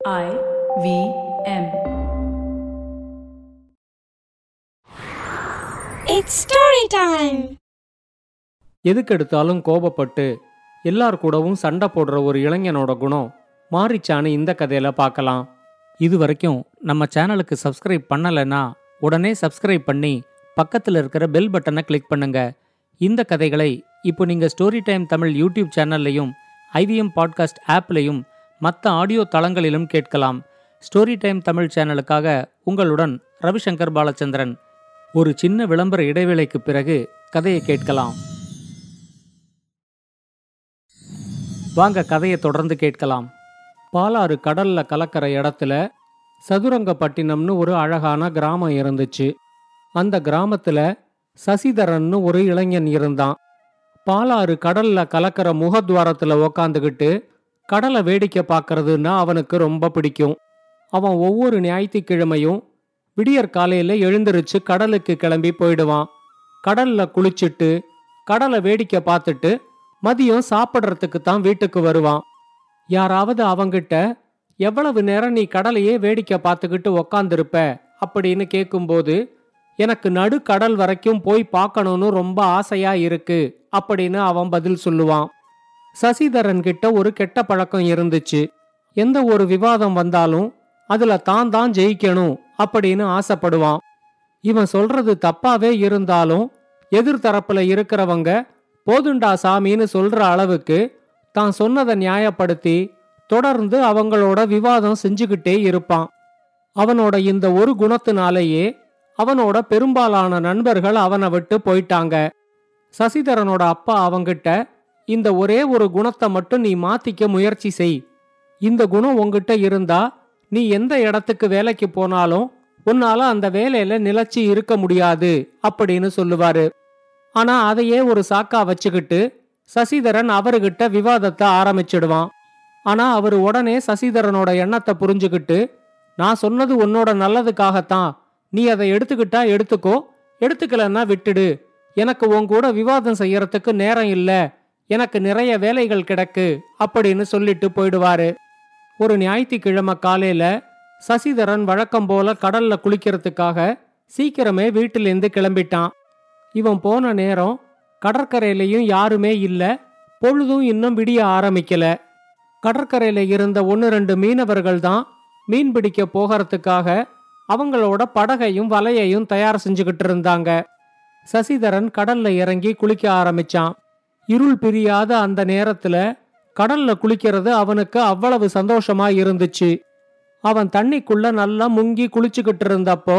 I V M. It's story time. எதுக்கெடுத்தாலும் கோபப்பட்டு எல்லார் கூடவும் சண்டை போடுற ஒரு இளைஞனோட குணம் மாறிச்சான்னு இந்த கதையில பார்க்கலாம் இது வரைக்கும் நம்ம சேனலுக்கு சப்ஸ்கிரைப் பண்ணலைன்னா உடனே சப்ஸ்கிரைப் பண்ணி பக்கத்தில் இருக்கிற பெல் பட்டனை கிளிக் பண்ணுங்க இந்த கதைகளை இப்போ நீங்க ஸ்டோரி டைம் தமிழ் யூடியூப் சேனல்லையும் ஐவிஎம் பாட்காஸ்ட் ஆப்லையும் மற்ற ஆடியோ தளங்களிலும் கேட்கலாம். ஸ்டோரி டைம் தமிழ் சேனலுக்காக உங்களுடன் ரவிசங்கர் பாலச்சந்திரன். ஒரு சின்ன விளம்பர இடைவேளைக்கு பிறகு கதையை கேட்கலாம். வாங்க கதையை தொடர்ந்து கேட்கலாம். பாலாறு கடல்ல கலக்கிற இடத்துல சதுரங்கப்பட்டினம்னு ஒரு அழகான கிராமம் இருந்துச்சு. அந்த கிராமத்துல சசிதரன்னு ஒரு இளைஞன் இருந்தான். பாலாறு கடல்ல கலக்கிற முகத்வாரத்துல உக்காந்துக்கிட்டு கடலை வேடிக்கை பார்க்கறதுன்னா அவனுக்கு ரொம்ப பிடிக்கும். அவன் ஒவ்வொரு ஞாயிற்றுக்கிழமையும் விடியற் காலையில எழுந்திருச்சு கடலுக்கு கிளம்பி போயிடுவான். கடல்ல குளிச்சுட்டு கடலை வேடிக்கை பார்த்துட்டு மதியம் சாப்பிட்றதுக்கு தான் வீட்டுக்கு வருவான். யாராவது அவங்கிட்ட எவ்வளவு நேரம் நீ கடலையே வேடிக்கை பார்த்துக்கிட்டு உக்காந்துருப்ப? அப்படின்னு கேட்கும்போது எனக்கு நடு கடல் வரைக்கும் போய் பார்க்கணும்னு ரொம்ப ஆசையா இருக்கு அப்படின்னு அவன் பதில் சொல்லுவான். சசிதரன் கிட்ட ஒரு கெட்ட பழக்கம் இருந்துச்சு. எந்த ஒரு விவாதம் வந்தாலும் அதுல தான் தான் ஜெயிக்கணும் அப்படின்னு ஆசைப்படுவான். இவன் சொல்றது தப்பாவே இருந்தாலும் எதிர்த்தரப்புல இருக்கிறவங்க போதுண்டா சாமின்னு சொல்ற அளவுக்கு தான் சொன்னதை நியாயப்படுத்தி தொடர்ந்து அவங்களோட விவாதம் செஞ்சுக்கிட்டே இருப்பான். அவனோட இந்த ஒரு குணத்தினாலேயே அவனோட பெரும்பாலான நண்பர்கள் அவனை விட்டு போயிட்டாங்க. சசிதரனோட அப்பா அவங்கிட்ட இந்த ஒரே ஒரு குணத்தை மட்டும் நீ மாத்திக்க முயற்சி செய். இந்த குணம் உங்ககிட்ட இருந்தா நீ எந்த இடத்துக்கு வேலைக்கு போனாலும் உன்னால அந்த வேலையில நிலச்சி இருக்க முடியாது அப்படின்னு சொல்லுவாரு. ஆனா அதையே ஒரு சாக்கா வச்சுக்கிட்டு சசிதரன் அவர்கிட்ட விவாதத்தை ஆரம்பிச்சிடுவான். ஆனா அவர் உடனே சசிதரனோட எண்ணத்தை புரிஞ்சுக்கிட்டு நான் சொன்னது உன்னோட நல்லதுக்காகத்தான். நீ அதை எடுத்துக்கிட்டா எடுத்துக்கோ எடுத்துக்கலன்னா விட்டுடு. எனக்கு உன் கூட விவாதம் செய்யறதுக்கு நேரம் இல்லை. எனக்கு நிறைய வேலைகள் கிடக்கு அப்படின்னு சொல்லிட்டு போயிடுவாரு. ஒரு ஞாயிற்றுக்கிழமை காலையில சசிதரன் வழக்கம் போல கடல்ல குளிக்கிறதுக்காக சீக்கிரமே வீட்டிலேருந்து கிளம்பிட்டான். இவன் போன நேரம் கடற்கரையிலையும் யாருமே இல்ல பொழுதும் இன்னும் விடிய ஆரம்பிக்கல. கடற்கரையில இருந்த ஒன்னு ரெண்டு மீனவர்கள் தான் மீன் பிடிக்க போகிறதுக்காக அவங்களோட படகையும் வலையையும் தயார் செஞ்சுக்கிட்டு இருந்தாங்க. சசிதரன் கடல்ல இறங்கி குளிக்க ஆரம்பிச்சான். இருள் பிரியாத அந்த நேரத்துல கடல்ல குளிக்கிறது அவனுக்கு அவ்வளவு சந்தோஷமா இருந்துச்சு. அவன் தண்ணிக்குள்ள நல்லா முங்கி குளிச்சுக்கிட்டு இருந்தப்போ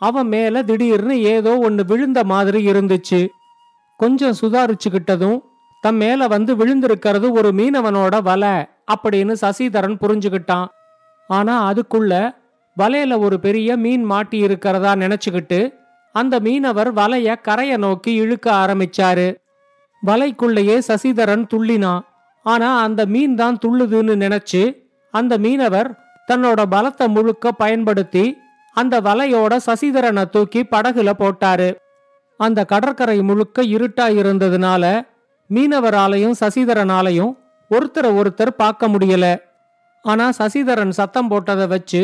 அவன் மேல திடீர்னு ஏதோ ஒன்னு விழுந்த மாதிரி இருந்துச்சு. கொஞ்சம் சுதாரிச்சுக்கிட்டதும் தன் மேல வந்து விழுந்திருக்கிறது ஒரு மீனவனோட வலை அப்படின்னு சசிதரன் புரிஞ்சுக்கிட்டான். ஆனா அதுக்குள்ள வலையில ஒரு பெரிய மீன் மாட்டி இருக்கிறதா நினைச்சுக்கிட்டு அந்த மீனவர் வலைய கரையை நோக்கி இழுக்க ஆரம்பிச்சாரு. வலைக்குள்ளேயே சசிதரன் துள்ளினான் ஆனா அந்த மீன் தான் துள்ளுதுன்னு நினைச்சு அந்த மீனவர் தன்னோட பலத்தை முழுக்க பயன்படுத்தி அந்த வலையோட சசிதரனை தூக்கி படகுல போட்டாரு. அந்த கடற்கரை முழுக்க இருட்டா இருந்ததுனால மீனவராலையும் சசிதரனாலையும் ஒருத்தரை ஒருத்தர் பார்க்க முடியல. ஆனா சசிதரன் சத்தம் போட்டதை வச்சு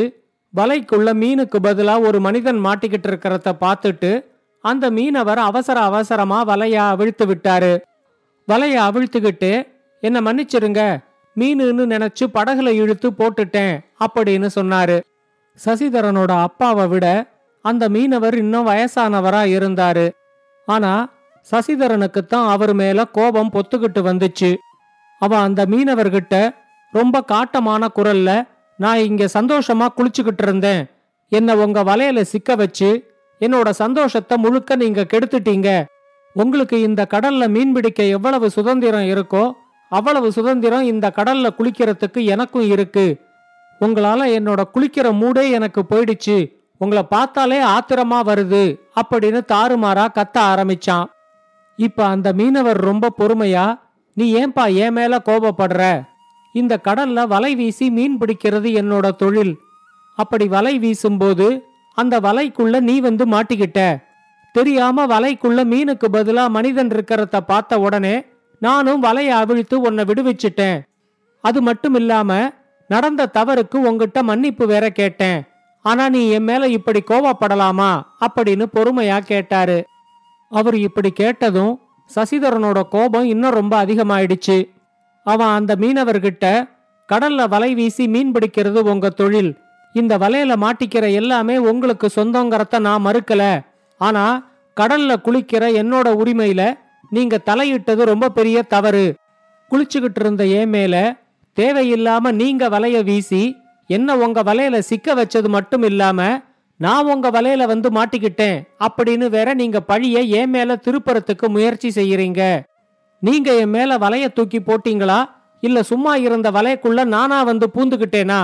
வலைக்குள்ள மீனுக்கு பதிலா ஒரு மனிதன் மாட்டிக்கிட்டு இருக்கிறத பார்த்துட்டு அந்த மீனவர் அவசர அவசரமா வலைய அவிழ்த்து விட்டாரு. வலைய அவிழ்த்துக்கிட்டு என்ன மன்னிச்சிருங்க மீனுன்னு நினைச்சு படகுல இழுத்து போட்டுட்டேன் அப்படின்னு சொன்னாரு. சசிதரனோட அப்பாவை விட அந்த மீனவர் இன்னும் வயசானவரா இருந்தாரு. ஆனா சசிதரனுக்குத்தான் அவர் மேல கோபம் பொத்துக்கிட்டு வந்துச்சு. அவன் அந்த மீனவர்கிட்ட ரொம்ப காட்டமான குரல்ல நான் இங்க சந்தோஷமா குளிச்சுக்கிட்டு இருந்தேன். என்ன உங்க வலையில சிக்க வச்சு என்னோட சந்தோஷத்தை முழுக்க நீங்க கெடுத்துட்டீங்க. உங்களுக்கு இந்த கடல்ல மீன் பிடிக்க எவ்வளவு சுதந்திரம் இருக்கோ அவ்வளவு சுதந்திரம் இந்த கடல்ல குளிக்கிறதுக்கு எனக்கும் இருக்கு. உங்களால என்னோட குளிக்கிற மூடே எனக்கு போயிடுச்சு. உங்களை பார்த்தாலே ஆத்திரமா வருது அப்படின்னு தாறுமாறா கத்த ஆரம்பிச்சான். இப்ப அந்த மீனவர் ரொம்ப பொறுமையா நீ ஏன்பா என் மேல கோபப்படுற? இந்த கடல்ல வலை வீசி மீன் பிடிக்கிறது என்னோட தொழில். அப்படி வலை வீசும்போது அந்த வலைக்குள்ள நீ வந்து மாட்டிக்கிட்ட. தெரியாம வலைக்குள்ள மீனுக்கு பதிலா மனிதன் இருக்கிறத பார்த்த உடனே நானும் வலைய அவிழ்த்து உன்னை விடுவிச்சிட்டேன். அது மட்டும் இல்லாம நடந்த தவறுக்கு உங்ககிட்ட மன்னிப்பு வேற கேட்டேன். ஆனா நீ என் மேல இப்படி கோவப்படலாமா? அப்படின்னு பொறுமையா கேட்டாரு. அவர் இப்படி கேட்டதும் சசிதரனோட கோபம் இன்னும் ரொம்ப அதிகமாயிடுச்சு. அவன் அந்த மீனவர்கிட்ட கடல்ல வலை வீசி மீன் பிடிக்கிறது உங்க தொழில். இந்த வலையில மாட்டிக்கிற எல்லாமே உங்களுக்கு சொந்தங்கிறத நான் மறுக்கல. ஆனா கடல்ல குளிக்கிற என்னோட உரிமையில நீங்க தலையிட்டது ரொம்ப பெரிய தவறு. குளிச்சுக்கிட்டு இருந்த ஏ மேல தேவையில்லாம நீங்க வலைய வீசி என்ன உங்க வலையில சிக்க வச்சது மட்டும் இல்லாம நான் உங்க வலையில வந்து மாட்டிக்கிட்டேன் அப்படின்னு வேற நீங்க பழிய என் மேல திருப்பறத்துக்கு முயற்சி செய்யறீங்க. நீங்க என் மேல வலைய தூக்கி போட்டீங்களா? இல்ல சும்மா இருந்த வலைக்குள்ள நானா வந்து பூந்துக்கிட்டேனா?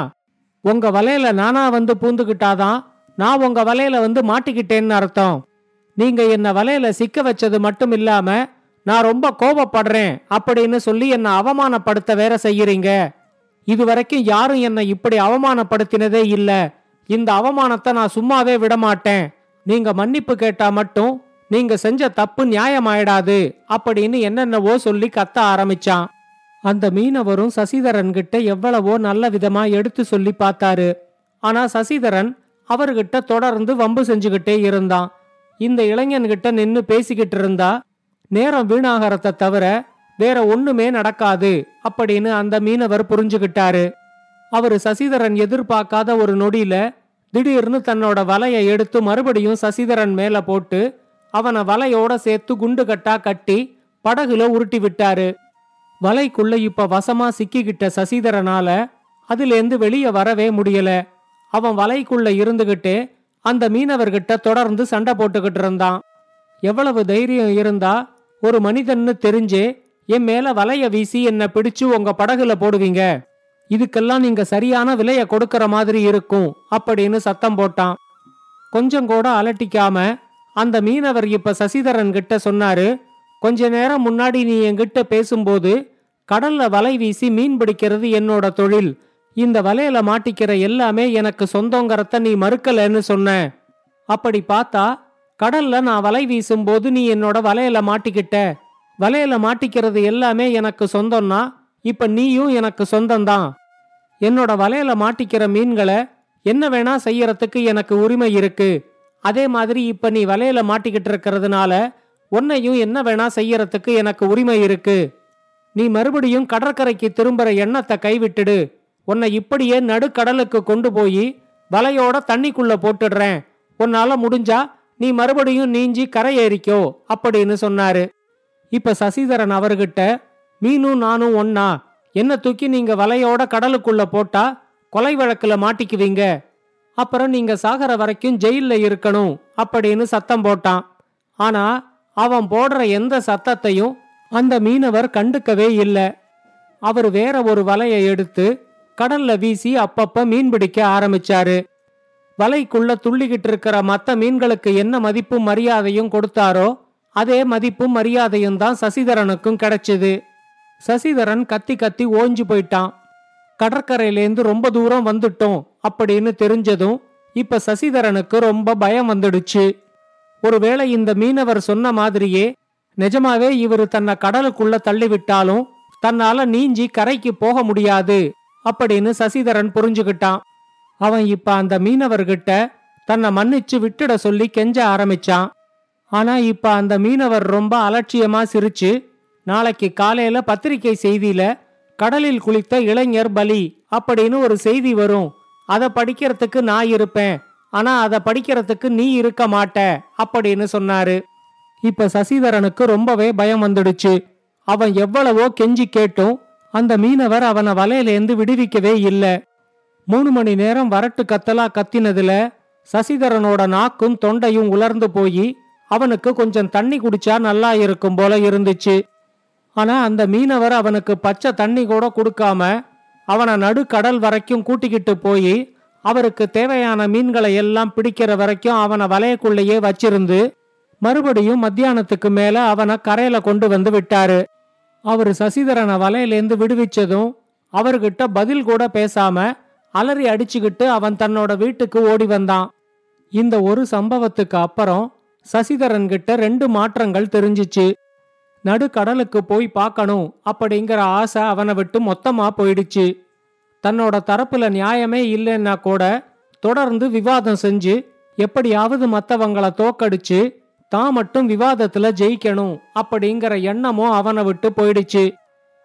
உங்க வலையில நானா வந்து பூந்துக்கிட்டாதான் நான் உங்க வலையில வந்து மாட்டிக்கிட்டேன்னு அர்த்தம். நீங்க என்ன வலையில சிக்க வச்சது மட்டும் இல்லாம நான் ரொம்ப கோபப்படுறேன் அப்படின்னு சொல்லி என்னை அவமானப்படுத்த வேற செய்யறீங்க. இதுவரைக்கும் யாரும் என்னை இப்படி அவமானப்படுத்தினதே இல்ல. இந்த அவமானத்தை நான் சும்மாவே விட மாட்டேன் நீங்க மன்னிப்பு கேட்டா மட்டும் நீங்க செஞ்ச தப்பு நியாயமாயிடாது அப்படின்னு என்னென்னவோ சொல்லி கத்த ஆரம்பிச்சான். அந்த மீனவரும் சசிதரன்கிட்ட எவ்வளவோ நல்ல விதமா எடுத்து சொல்லி பார்த்தாரு. ஆனா சசிதரன் அவர்கிட்ட தொடர்ந்து வம்பு செஞ்சுகிட்டே இருந்தான். இந்த இளைஞன்கிட்ட நின்னு பேசிக்கிட்டு இருந்தா நேரம் வீணாகறத தவிர வேற ஒண்ணுமே நடக்காது அப்படின்னு அந்த மீனவர் புரிஞ்சுகிட்டாரு. அவரு சசிதரன் எதிர்பார்க்காத ஒரு நொடியில திடீர்னு தன்னோட வலையை எடுத்து மறுபடியும் சசிதரன் மேல போட்டு அவனை வலையோட சேர்த்து குண்டு கட்டா கட்டி படகுல உருட்டி விட்டாரு. வலைக்குள்ள இப்ப வசமா சிக்கிக்கிட்ட சசிதரனால அதிலேந்து வெளியே வரவே முடியல. அவன் வலைக்குள்ள இருந்துகிட்டே அந்த மீனவர்கிட்ட தொடர்ந்து சண்டை போட்டுக்கிட்டு இருந்தான். எவ்வளவு தைரியம் இருந்தா ஒரு மனிதன்னு தெரிஞ்சே என் மேல வலைய வீசி என்ன பிடிச்சு உங்க படகுல போடுவீங்க. இதுக்கெல்லாம் நீங்க சரியான விலைய கொடுக்கற மாதிரி இருக்கும் அப்படின்னு சத்தம் போட்டான். கொஞ்சம் கூட அலட்டிக்காம அந்த மீனவர் இப்ப சசிதரன் கிட்ட சொன்னாரு கொஞ்ச நேரம் முன்னாடி நீ என்கிட்ட பேசும்போது கடல்ல வலை வீசி மீன் பிடிக்கிறது என்னோட தொழில். இந்த வலையில மாட்டிக்கிற எல்லாமே எனக்கு சொந்தங்கிறத நீ மறுக்கலன்னு சொன்ன. அப்படி பார்த்தா கடல்ல நான் வலை வீசும்போது நீ என்னோட வலையில மாட்டிக்கிட்ட. வலையில மாட்டிக்கிறது எல்லாமே எனக்கு சொந்தம்னா இப்ப நீயும் எனக்கு சொந்தம்தான். என்னோட வலையில மாட்டிக்கிற மீன்களை என்ன வேணா செய்யறதுக்கு எனக்கு உரிமை இருக்கு. அதே மாதிரி இப்ப நீ வலையில மாட்டிக்கிட்டு இருக்கிறதுனால உன்னையும் என்ன வேணா செய்யறதுக்கு எனக்கு உரிமை இருக்கு. நீ மறுபடியும் கடற்கரைக்கு திரும்புற எண்ணத்தை கைவிட்டுடு. உன்னை இப்படியே நடுக்கடலுக்கு கொண்டு போய் வலையோட தண்ணிக்குள்ள போட்டுடுறேன். உன்னால முடிஞ்சா நீ மறுபடியும் நீஞ்சி கரையேறிக்கோ அப்படின்னு சொன்னாரு. இப்ப சசிதரன் அவர்கிட்ட மீனும் நானும் ஒன்னா என்ன தூக்கி நீங்க வலையோட கடலுக்குள்ள போட்டா கொலை வழக்குல மாட்டிக்குவீங்க. அப்புறம் நீங்க சாகர வரைக்கும் ஜெயில்ல இருக்கணும் அப்படின்னு சத்தம் போட்டான். ஆனா அவன் போடுற எந்த சத்தத்தையும் அந்த மீனவர் கண்டுக்கவே இல்லை. அவர் வேற ஒரு வலையை எடுத்து கடல்ல வீசி அப்பப்ப மீன் பிடிக்க ஆரம்பிச்சாரு. வலைக்குள்ள துள்ளிக்கிட்டு இருக்கிற மற்ற மீன்களுக்கு என்ன மதிப்பும் மரியாதையும் கொடுத்தாரோ அதே மதிப்பும் மரியாதையும் தான் சசிதரனுக்கும் கிடைச்சது. சசிதரன் கத்தி கத்தி ஓஞ்சு போயிட்டான். கடற்கரையிலேருந்து ரொம்ப தூரம் வந்துட்டோம் அப்படின்னு தெரிஞ்சதும் இப்ப சசிதரனுக்கு ரொம்ப பயம் வந்துடுச்சு. ஒருவேளை இந்த மீனவர் சொன்ன மாதிரியே நிஜமாவே இவரு தன்னை கடலுக்குள்ள தள்ளிவிட்டாலும் தன்னால நீஞ்சி கரைக்கு போக முடியாது அப்படின்னு சசிதரன் புரிஞ்சுகிட்டான். அவன் இப்ப அந்த மீனவர்கிட்ட தன்னை மன்னிச்சு விட்டுட சொல்லி கெஞ்ச ஆரம்பிச்சான். ஆனா இப்ப அந்த மீனவர் ரொம்ப அலட்சியமா சிரிச்சு நாளைக்கு காலையில பத்திரிகை செய்தியில கடலில் குளித்த இளைஞர் பலி அப்படின்னு ஒரு செய்தி வரும். அதை படிக்கிறதுக்கு நான் இருப்பேன் ஆனா அதை படிக்கிறதுக்கு நீ இருக்க மாட்ட அப்படின்னு சொன்னாரு. இப்ப சசிதரனுக்கு ரொம்பவே பயம் வந்துடுச்சு. அவன் எவ்வளவோ கெஞ்சி கேட்டும் அந்த மீனவர் அவனை வலையிலேருந்து விடுவிக்கவே இல்லை. மூணு மணி நேரம் வரட்டு கத்தலா கத்தினதுல சசிதரனோட நாக்கும் தொண்டையும் உலர்ந்து போய் அவனுக்கு கொஞ்சம் தண்ணி குடிச்சா நல்லா இருக்கும் போல இருந்துச்சு. ஆனா அந்த மீனவர் அவனுக்கு பச்சை தண்ணி கூட கொடுக்காம அவனை நடுக்கடல் வரைக்கும் கூட்டிக்கிட்டு போய் அவருக்கு தேவையான மீன்களை எல்லாம் பிடிக்கிற வரைக்கும் அவனை வலையக்குள்ளேயே வச்சிருந்து மறுபடியும் மத்தியானத்துக்கு மேல அவனை கரையில கொண்டு வந்து விட்டாரு. அவரு சசிதரனை வலையிலேருந்து விடுவிச்சதும் அவர்கிட்ட பதில் கூட பேசாம அலறி அடிச்சுக்கிட்டு அவன் தன்னோட வீட்டுக்கு ஓடி வந்தான். இந்த ஒரு சம்பவத்துக்கு அப்புறம் சசிதரன் கிட்ட ரெண்டு மாற்றங்கள் தெரிஞ்சிச்சு. நடுக்கடலுக்கு போய் பார்க்கணும் அப்படிங்கிற ஆசை அவனை விட்டு மொத்தமா போயிடுச்சு. தன்னோட தரப்புல நியாயமே இல்லைன்னா கூட தொடர்ந்து விவாதம் செஞ்சு எப்படியாவது மத்தவங்களை தோக்கடிச்சு தான் மட்டும் விவாதத்துல ஜெயிக்கணும் அப்படிங்கிற எண்ணமும் அவனை விட்டு போயிடுச்சு.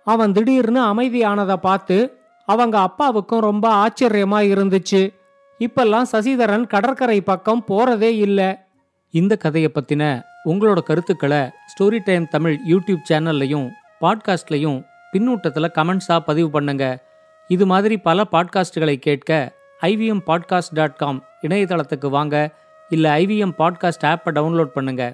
அவன் திடீர்னு அமைதியானதை பார்த்து அவங்க அப்பாவுக்கும் ரொம்ப ஆச்சரியமா இருந்துச்சு. இப்பெல்லாம் சசிதரன் கடற்கரை பக்கம் போறதே இல்ல. இந்த கதையை பத்தின உங்களோட கருத்துக்களை ஸ்டோரி டைம் தமிழ் யூடியூப் சேனல்லையும் பாட்காஸ்ட்லையும் பின்னூட்டத்தில் கமெண்ட்ஸா பதிவு பண்ணுங்க. இது மாதிரி பல பாட்காஸ்டுகளை கேட்க ஐவிஎம் பாட்காஸ்ட் டாட் காம் இணையதளத்துக்கு வாங்க இல்லை ஐவிஎம் பாட்காஸ்ட் ஆப்பை டவுன்லோட் பண்ணுங்கள்